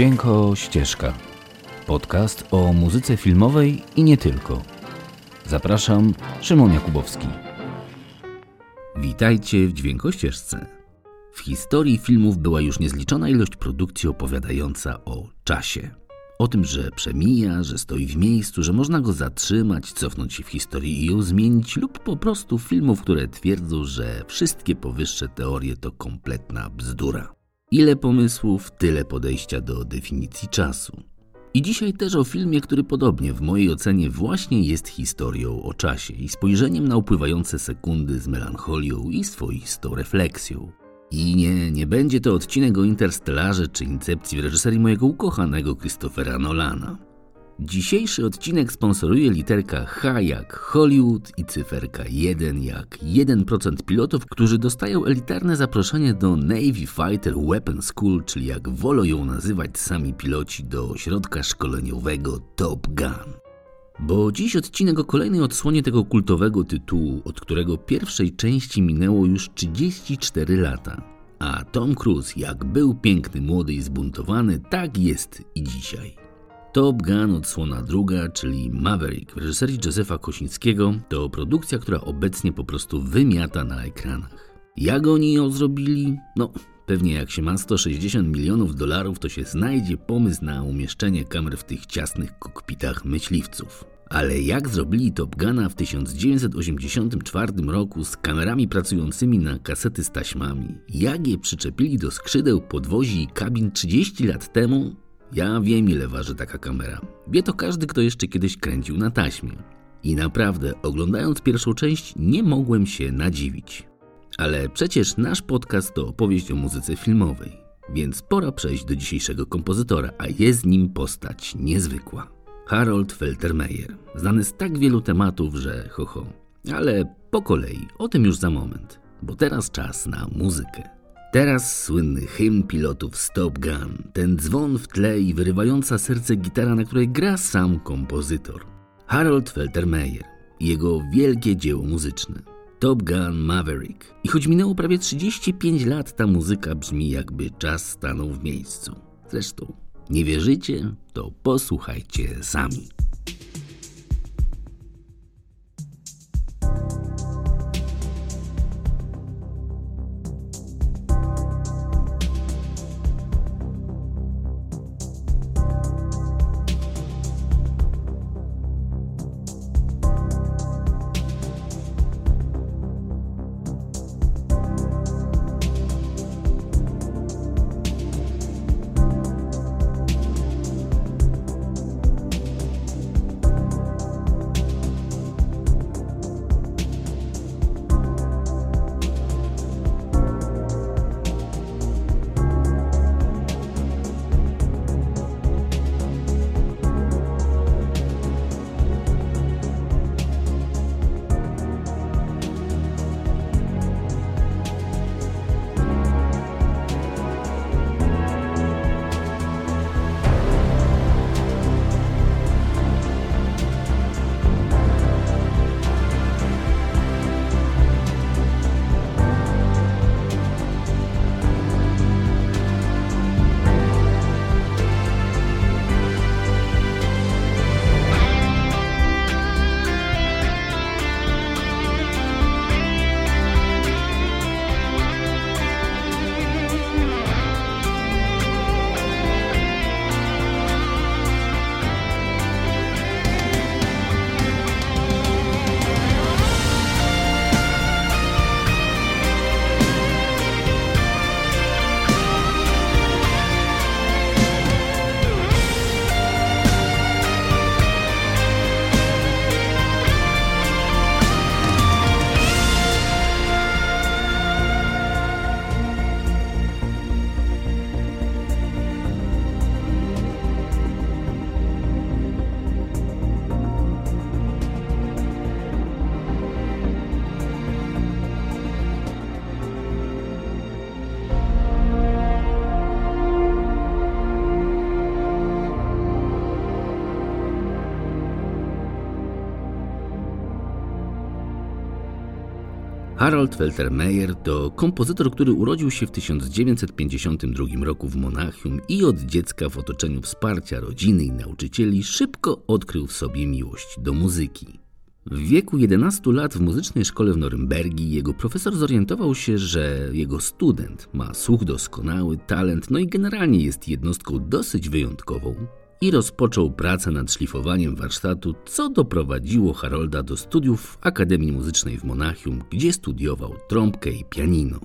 Dźwięko Ścieżka. Podcast o muzyce filmowej i nie tylko. Zapraszam, Szymon Jakubowski. Witajcie w Dźwięko Ścieżce. W historii filmów była już niezliczona ilość produkcji opowiadająca o czasie. O tym, że przemija, że stoi w miejscu, że można go zatrzymać, cofnąć się w historii i ją zmienić, lub po prostu filmów, które twierdzą, że wszystkie powyższe teorie to kompletna bzdura. Ile pomysłów, tyle podejścia do definicji czasu. I dzisiaj też o filmie, który podobnie w mojej ocenie właśnie jest historią o czasie i spojrzeniem na upływające sekundy z melancholią i swoistą refleksją. I nie, nie będzie to odcinek o Interstellarze czy Incepcji w reżyserii mojego ukochanego Christophera Nolana. Dzisiejszy odcinek sponsoruje literka H jak Hollywood i cyferka 1 jak 1% pilotów, którzy dostają elitarne zaproszenie do Navy Fighter Weapon School, czyli jak wolą ją nazywać sami piloci, do ośrodka szkoleniowego Top Gun. Bo dziś odcinek o kolejnej odsłonie tego kultowego tytułu, od którego pierwszej części minęło już 34 lata. A Tom Cruise, jak był piękny, młody i zbuntowany, tak jest i dzisiaj. Top Gun odsłona druga, czyli Maverick w reżyserii Józefa Kosińskiego, to produkcja, która obecnie po prostu wymiata na ekranach. Jak oni ją zrobili? No, pewnie jak się ma 160 milionów dolarów, to się znajdzie pomysł na umieszczenie kamer w tych ciasnych kokpitach myśliwców. Ale jak zrobili Top Guna w 1984 roku z kamerami pracującymi na kasety z taśmami, jak je przyczepili do skrzydeł podwozi i kabin 30 lat temu, ja wiem ile waży taka kamera. Wie to każdy, kto jeszcze kiedyś kręcił na taśmie. I naprawdę, oglądając pierwszą część, nie mogłem się nadziwić. Ale przecież nasz podcast to opowieść o muzyce filmowej, więc pora przejść do dzisiejszego kompozytora, a jest nim postać niezwykła. Harold Feltermeyer, znany z tak wielu tematów, że ho, ho. Ale po kolei, o tym już za moment, bo teraz czas na muzykę. Teraz słynny hymn pilotów Stop Gun, ten dzwon w tle i wyrywająca serce gitara, na której gra sam kompozytor. Harold Feltermeyer i jego wielkie dzieło muzyczne. Top Gun Maverick. I choć minęło prawie 35 lat, ta muzyka brzmi jakby czas stanął w miejscu. Zresztą nie wierzycie? To posłuchajcie sami. Harold Feltermeyer to kompozytor, który urodził się w 1952 roku w Monachium i od dziecka w otoczeniu wsparcia rodziny i nauczycieli szybko odkrył w sobie miłość do muzyki. W wieku 11 lat w muzycznej szkole w Norymbergi jego profesor zorientował się, że jego student ma słuch doskonały, talent, no i generalnie jest jednostką dosyć wyjątkową, i rozpoczął pracę nad szlifowaniem warsztatu, co doprowadziło Harolda do studiów w Akademii Muzycznej w Monachium, gdzie studiował trąbkę i pianino.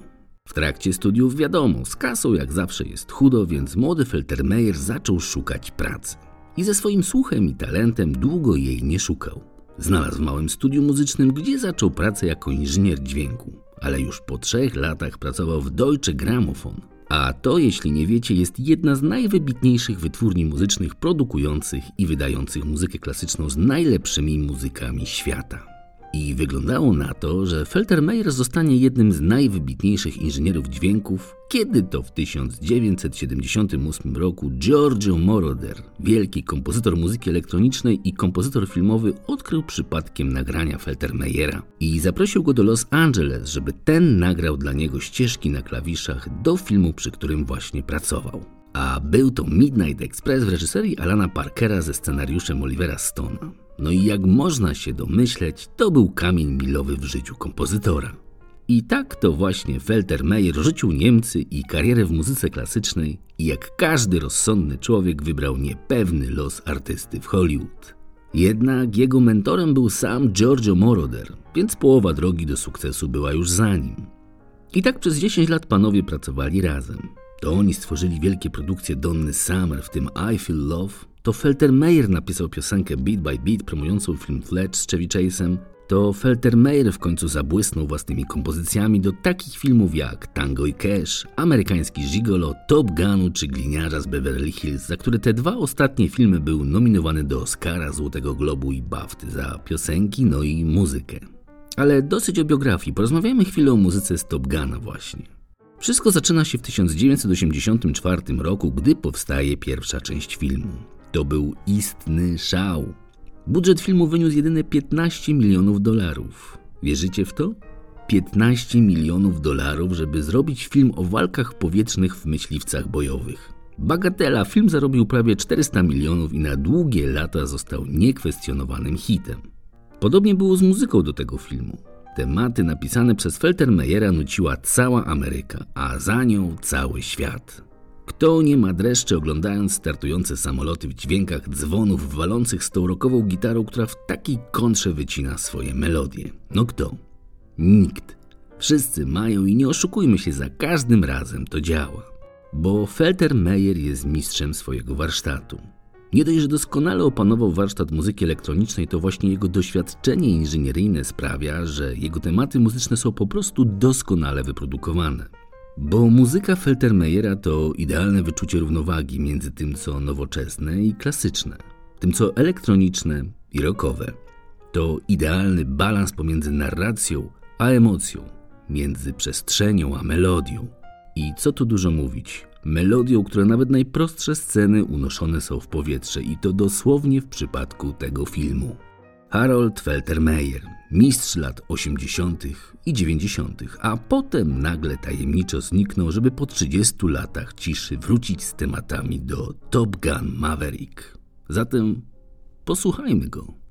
W trakcie studiów wiadomo, z kasą jak zawsze jest chudo, więc młody Feltermeyer zaczął szukać pracy. I ze swoim słuchem i talentem długo jej nie szukał. Znalazł w małym studiu muzycznym, gdzie zaczął pracę jako inżynier dźwięku, ale już po trzech latach pracował w Deutsche Grammophon, a to, jeśli nie wiecie, jest jedna z najwybitniejszych wytwórni muzycznych produkujących i wydających muzykę klasyczną z najlepszymi muzykami świata. I wyglądało na to, że Feltermeyer zostanie jednym z najwybitniejszych inżynierów dźwięków, kiedy to w 1978 roku Giorgio Moroder, wielki kompozytor muzyki elektronicznej i kompozytor filmowy, odkrył przypadkiem nagrania Feltermeyera i zaprosił go do Los Angeles, żeby ten nagrał dla niego ścieżki na klawiszach do filmu, przy którym właśnie pracował. A był to Midnight Express w reżyserii Alana Parkera ze scenariuszem Olivera Stone'a. No i jak można się domyśleć, to był kamień milowy w życiu kompozytora. I tak to właśnie Feltermeyer rzucił Niemcy i karierę w muzyce klasycznej i jak każdy rozsądny człowiek wybrał niepewny los artysty w Hollywood. Jednak jego mentorem był sam Giorgio Moroder, więc połowa drogi do sukcesu była już za nim. I tak przez 10 lat panowie pracowali razem. To oni stworzyli wielkie produkcje Donny Summer, w tym I Feel Love, to Feltermeyer napisał piosenkę Beat by Beat promującą film Fletch z Chevy Chase'em, to Feltermeyer w końcu zabłysnął własnymi kompozycjami do takich filmów jak Tango i Cash, Amerykański Gigolo, Top Gunu czy Gliniarza z Beverly Hills, za które te dwa ostatnie filmy był nominowany do Oscara, Złotego Globu i BAFTY za piosenki, no i muzykę. Ale dosyć o biografii, porozmawiajmy chwilę o muzyce z Top Guna właśnie. Wszystko zaczyna się w 1984 roku, gdy powstaje pierwsza część filmu. To był istny szał. Budżet filmu wyniósł jedynie 15 milionów dolarów. Wierzycie w to? 15 milionów dolarów, żeby zrobić film o walkach powietrznych w myśliwcach bojowych. Bagatela, film zarobił prawie 400 milionów i na długie lata został niekwestionowanym hitem. Podobnie było z muzyką do tego filmu. Tematy napisane przez Feltermeyera nuciła cała Ameryka, a za nią cały świat. Kto nie ma dreszczy oglądając startujące samoloty w dźwiękach dzwonów walących z tą rokową gitarą, która w takiej kontrze wycina swoje melodie? No kto? Nikt. Wszyscy mają i nie oszukujmy się, za każdym razem to działa. Bo Felter Meyer jest mistrzem swojego warsztatu. Nie dość, że doskonale opanował warsztat muzyki elektronicznej, to właśnie jego doświadczenie inżynieryjne sprawia, że jego tematy muzyczne są po prostu doskonale wyprodukowane. Bo muzyka Feltermeyera to idealne wyczucie równowagi między tym, co nowoczesne i klasyczne, tym, co elektroniczne i rockowe. To idealny balans pomiędzy narracją a emocją, między przestrzenią a melodią. I co tu dużo mówić, melodią, która nawet najprostsze sceny unoszone są w powietrze i to dosłownie w przypadku tego filmu. Harold Feltermeyer, mistrz lat 80. i 90., a potem nagle tajemniczo zniknął, żeby po 30 latach ciszy wrócić z tematami do Top Gun Maverick. Zatem posłuchajmy go.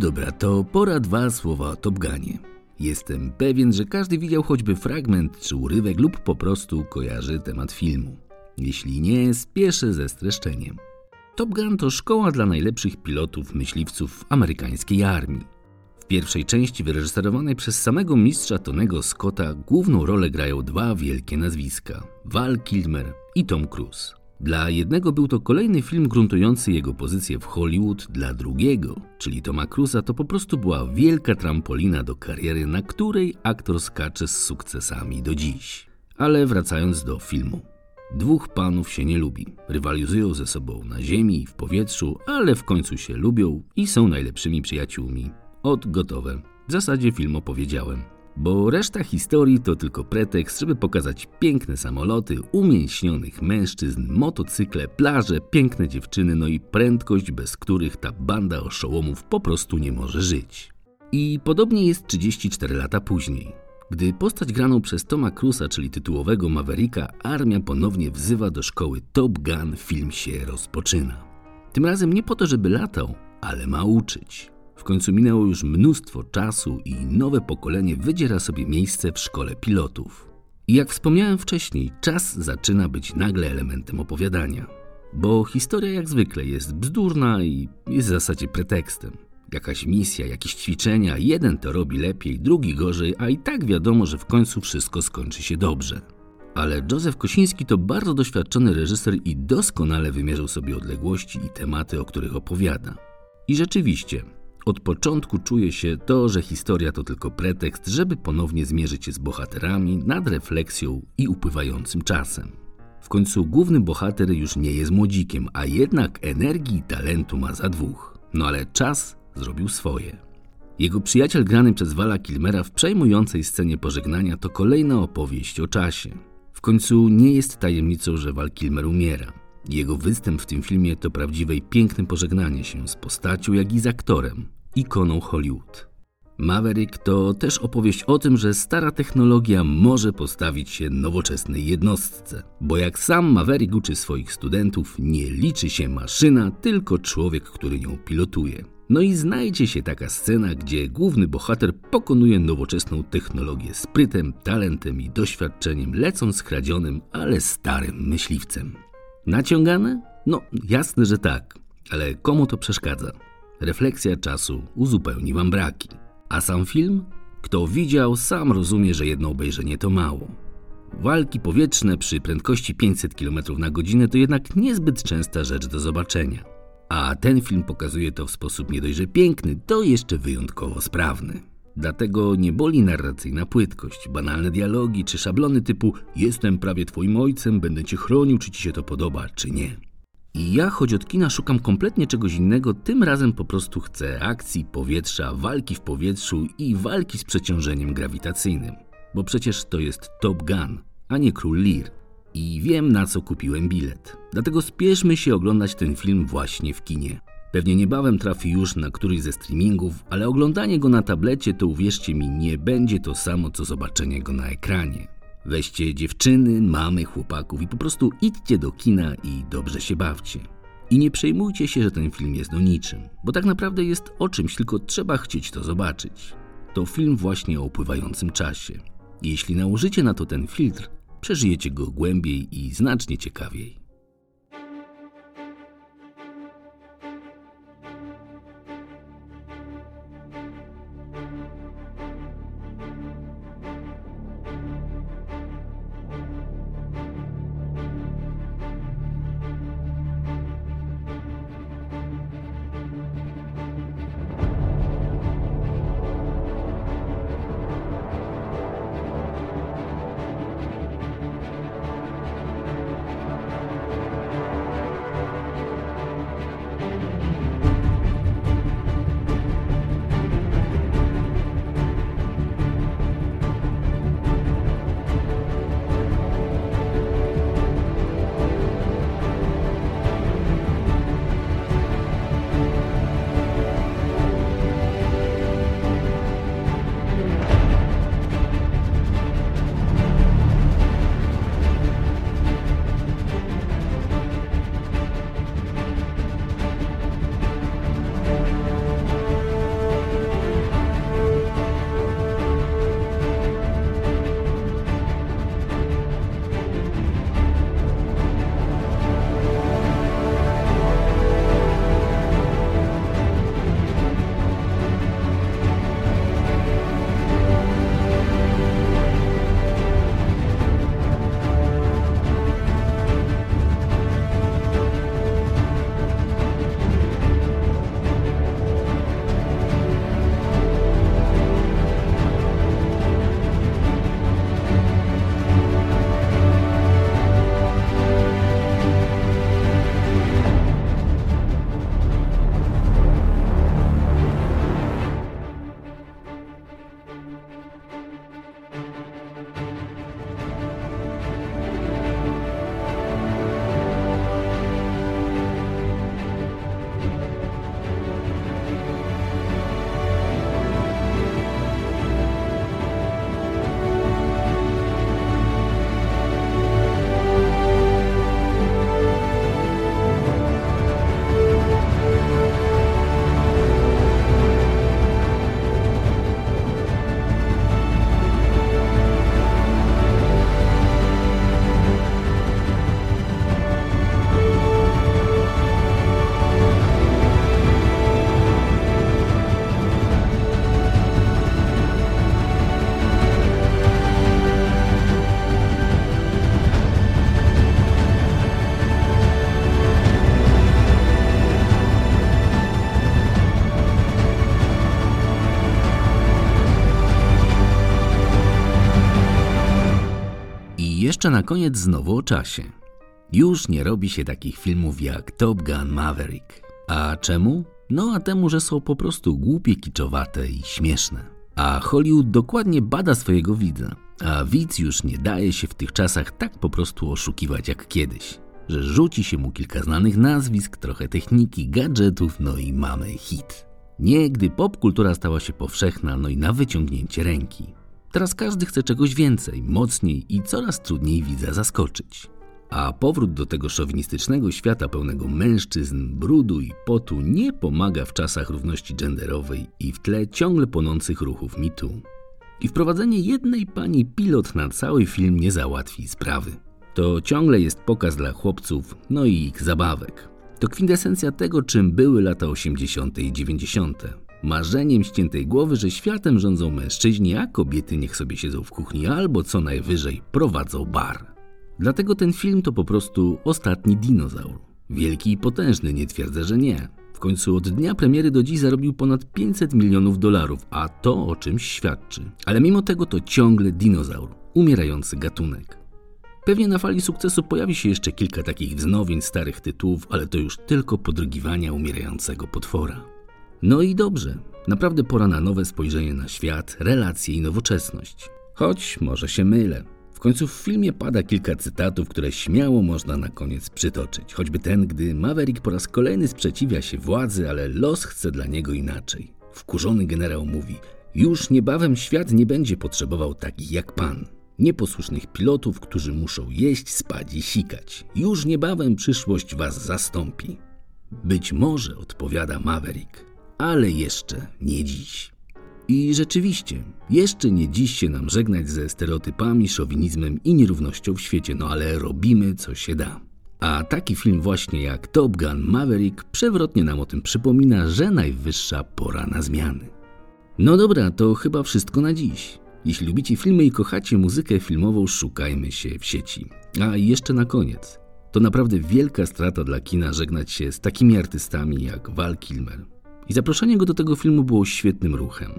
Dobra, to pora dwa słowa o Top Gunie. Jestem pewien, że każdy widział choćby fragment czy urywek lub po prostu kojarzy temat filmu. Jeśli nie, spieszę ze streszczeniem. Top Gun to szkoła dla najlepszych pilotów myśliwców amerykańskiej armii. W pierwszej części wyreżyserowanej przez samego mistrza Tonego Scotta główną rolę grają dwa wielkie nazwiska: Val Kilmer i Tom Cruise. Dla jednego był to kolejny film gruntujący jego pozycję w Hollywood, dla drugiego, czyli Toma Cruza, to po prostu była wielka trampolina do kariery, na której aktor skacze z sukcesami do dziś. Ale wracając do filmu. Dwóch panów się nie lubi, rywalizują ze sobą na ziemi w powietrzu, ale w końcu się lubią i są najlepszymi przyjaciółmi. Od gotowe. W zasadzie film opowiedziałem. Bo reszta historii to tylko pretekst, żeby pokazać piękne samoloty, umięśnionych mężczyzn, motocykle, plaże, piękne dziewczyny, no i prędkość, bez których ta banda oszołomów po prostu nie może żyć. I podobnie jest 34 lata później. Gdy postać graną przez Toma Cruza, czyli tytułowego Mavericka, armia ponownie wzywa do szkoły Top Gun, film się rozpoczyna. Tym razem nie po to, żeby latał, ale ma uczyć. W końcu minęło już mnóstwo czasu i nowe pokolenie wydziera sobie miejsce w szkole pilotów. I jak wspomniałem wcześniej, czas zaczyna być nagle elementem opowiadania. Bo historia jak zwykle jest bzdurna i jest w zasadzie pretekstem. Jakaś misja, jakieś ćwiczenia, jeden to robi lepiej, drugi gorzej, a i tak wiadomo, że w końcu wszystko skończy się dobrze. Ale Józef Kosiński to bardzo doświadczony reżyser i doskonale wymierzył sobie odległości i tematy, o których opowiada. I rzeczywiście, od początku czuje się to, że historia to tylko pretekst, żeby ponownie zmierzyć się z bohaterami nad refleksją i upływającym czasem. W końcu główny bohater już nie jest młodzikiem, a jednak energii i talentu ma za dwóch. No ale czas zrobił swoje. Jego przyjaciel grany przez Wala Kilmera w przejmującej scenie pożegnania to kolejna opowieść o czasie. W końcu nie jest tajemnicą, że Val Kilmer umiera. Jego występ w tym filmie to prawdziwe i piękne pożegnanie się z postacią, jak i z aktorem, ikoną Hollywood. Maverick to też opowieść o tym, że stara technologia może postawić się nowoczesnej jednostce. Bo jak sam Maverick uczy swoich studentów, nie liczy się maszyna, tylko człowiek, który nią pilotuje. No i znajdzie się taka scena, gdzie główny bohater pokonuje nowoczesną technologię sprytem, talentem i doświadczeniem, lecąc kradzionym, ale starym myśliwcem. Naciągane? No, jasne, że tak, ale komu to przeszkadza? Refleksja czasu uzupełni wam braki. A sam film? Kto widział, sam rozumie, że jedno obejrzenie to mało. Walki powietrzne przy prędkości 500 km na godzinę to jednak niezbyt częsta rzecz do zobaczenia. A ten film pokazuje to w sposób nie dość, że piękny, to jeszcze wyjątkowo sprawny. Dlatego nie boli narracyjna płytkość, banalne dialogi czy szablony typu jestem prawie twoim ojcem, będę cię chronił, czy ci się to podoba, czy nie. I ja, choć od kina szukam kompletnie czegoś innego, tym razem po prostu chcę akcji, powietrza, walki w powietrzu i walki z przeciążeniem grawitacyjnym. Bo przecież to jest Top Gun, a nie Król Lear. I wiem na co kupiłem bilet. Dlatego spieszmy się oglądać ten film właśnie w kinie. Pewnie niebawem trafi już na któryś ze streamingów, ale oglądanie go na tablecie to uwierzcie mi nie będzie to samo co zobaczenie go na ekranie. Weźcie dziewczyny, mamy, chłopaków i po prostu idźcie do kina i dobrze się bawcie. I nie przejmujcie się, że ten film jest o niczym, bo tak naprawdę jest o czymś, tylko trzeba chcieć to zobaczyć. To film właśnie o upływającym czasie. Jeśli nałożycie na to ten filtr, przeżyjecie go głębiej i znacznie ciekawiej. Jeszcze na koniec znowu o czasie. Już nie robi się takich filmów jak Top Gun Maverick. A czemu? No a temu, że są po prostu głupie, kiczowate i śmieszne. A Hollywood dokładnie bada swojego widza, a widz już nie daje się w tych czasach tak po prostu oszukiwać jak kiedyś, że rzuci się mu kilka znanych nazwisk, trochę techniki, gadżetów, no i mamy hit. Nie, gdy popkultura stała się powszechna, no i na wyciągnięcie ręki. Teraz każdy chce czegoś więcej, mocniej i coraz trudniej widza zaskoczyć. A powrót do tego szowinistycznego świata pełnego mężczyzn, brudu i potu nie pomaga w czasach równości genderowej i w tle ciągle płonących ruchów mitu. I wprowadzenie jednej pani pilot na cały film nie załatwi sprawy. To ciągle jest pokaz dla chłopców, no i ich zabawek. To kwintesencja tego, czym były lata 80. i 90. Marzeniem ściętej głowy, że światem rządzą mężczyźni, a kobiety niech sobie siedzą w kuchni albo co najwyżej prowadzą bar. Dlatego ten film to po prostu ostatni dinozaur. Wielki i potężny, nie twierdzę, że nie. W końcu od dnia premiery do dziś zarobił ponad 500 milionów dolarów, a to o czymś świadczy. Ale mimo tego to ciągle dinozaur, umierający gatunek. Pewnie na fali sukcesu pojawi się jeszcze kilka takich wznowień starych tytułów, ale to już tylko podrugiwania umierającego potwora. No i dobrze, naprawdę pora na nowe spojrzenie na świat, relacje i nowoczesność. Choć może się mylę. W końcu w filmie pada kilka cytatów, które śmiało można na koniec przytoczyć. Choćby ten, gdy Maverick po raz kolejny sprzeciwia się władzy, ale los chce dla niego inaczej. Wkurzony generał mówi: Już niebawem świat nie będzie potrzebował takich jak pan. Nieposłusznych pilotów, którzy muszą jeść, spać i sikać. Już niebawem przyszłość was zastąpi. Być może, odpowiada Maverick, ale jeszcze nie dziś. I rzeczywiście, jeszcze nie dziś się nam żegnać ze stereotypami, szowinizmem i nierównością w świecie, no ale robimy co się da. A taki film właśnie jak Top Gun Maverick przewrotnie nam o tym przypomina, że najwyższa pora na zmiany. No dobra, to chyba wszystko na dziś. Jeśli lubicie filmy i kochacie muzykę filmową, szukajmy się w sieci. A jeszcze na koniec. To naprawdę wielka strata dla kina żegnać się z takimi artystami jak Val Kilmer. I zaproszenie go do tego filmu było świetnym ruchem.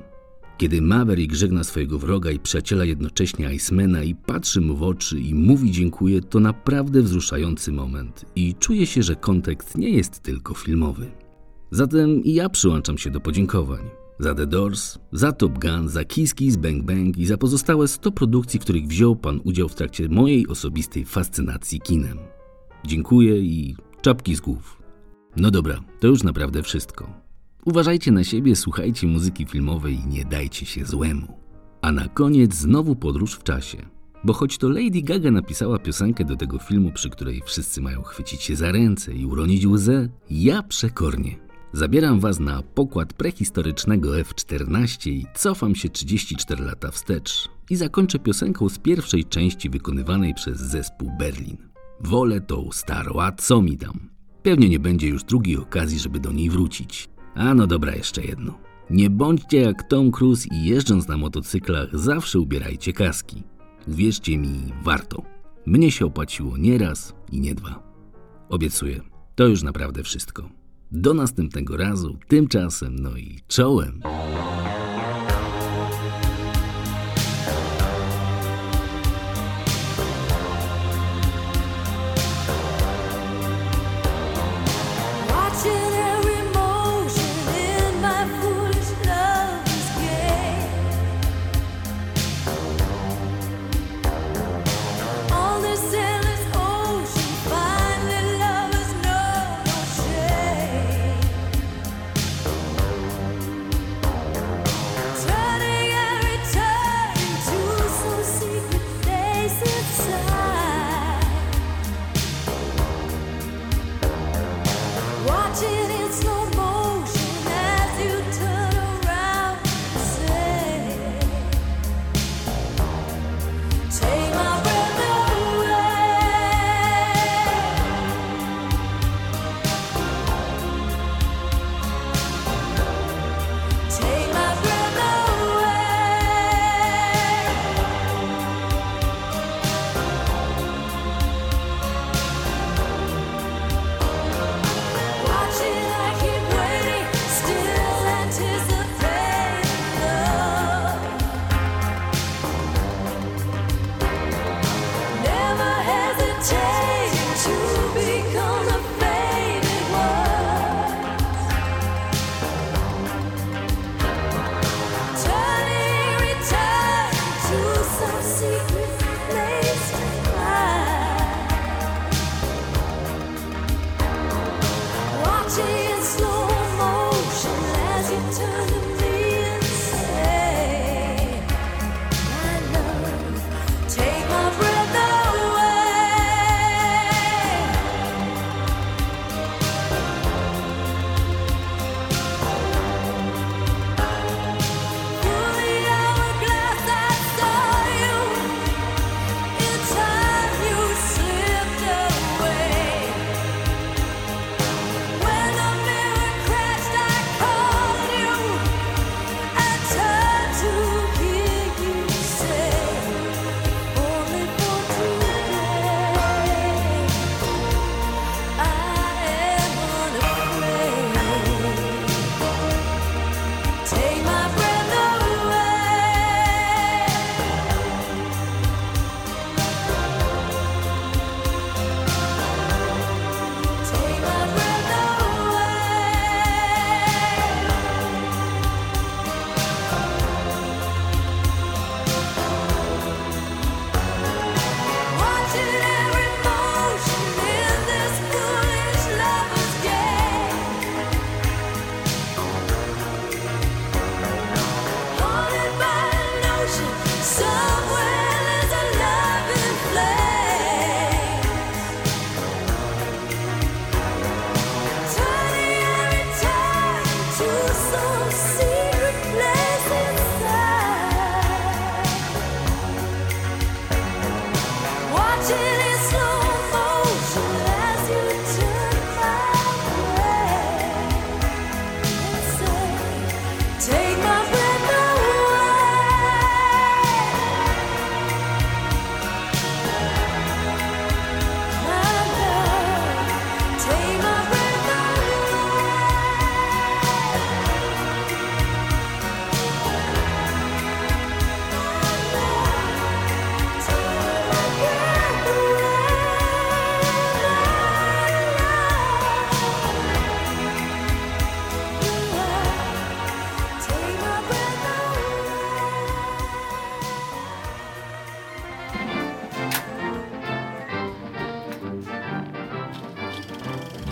Kiedy Maverick żegna swojego wroga i przyjaciela jednocześnie Icemana i patrzy mu w oczy i mówi dziękuję, to naprawdę wzruszający moment i czuję się, że kontekst nie jest tylko filmowy. Zatem i ja przyłączam się do podziękowań. Za The Doors, za Top Gun, za Kiss Kiss Bang Bang i za pozostałe 100 produkcji, w których wziął Pan udział w trakcie mojej osobistej fascynacji kinem. Dziękuję i czapki z głów. No dobra, to już naprawdę wszystko. Uważajcie na siebie, słuchajcie muzyki filmowej i nie dajcie się złemu. A na koniec znowu podróż w czasie. Bo choć to Lady Gaga napisała piosenkę do tego filmu, przy której wszyscy mają chwycić się za ręce i uronić łzę, ja przekornie. Zabieram Was na pokład prehistorycznego F-14 i cofam się 34 lata wstecz i zakończę piosenką z pierwszej części wykonywanej przez zespół Berlin. Wolę tą starą, a co mi tam? Pewnie nie będzie już drugiej okazji, żeby do niej wrócić. A no dobra, jeszcze jedno. Nie bądźcie jak Tom Cruise i jeżdżąc na motocyklach zawsze ubierajcie kaski. Wierzcie mi, warto. Mnie się opłaciło nie raz i nie dwa. Obiecuję, to już naprawdę wszystko. Do następnego razu, tymczasem, no i czołem.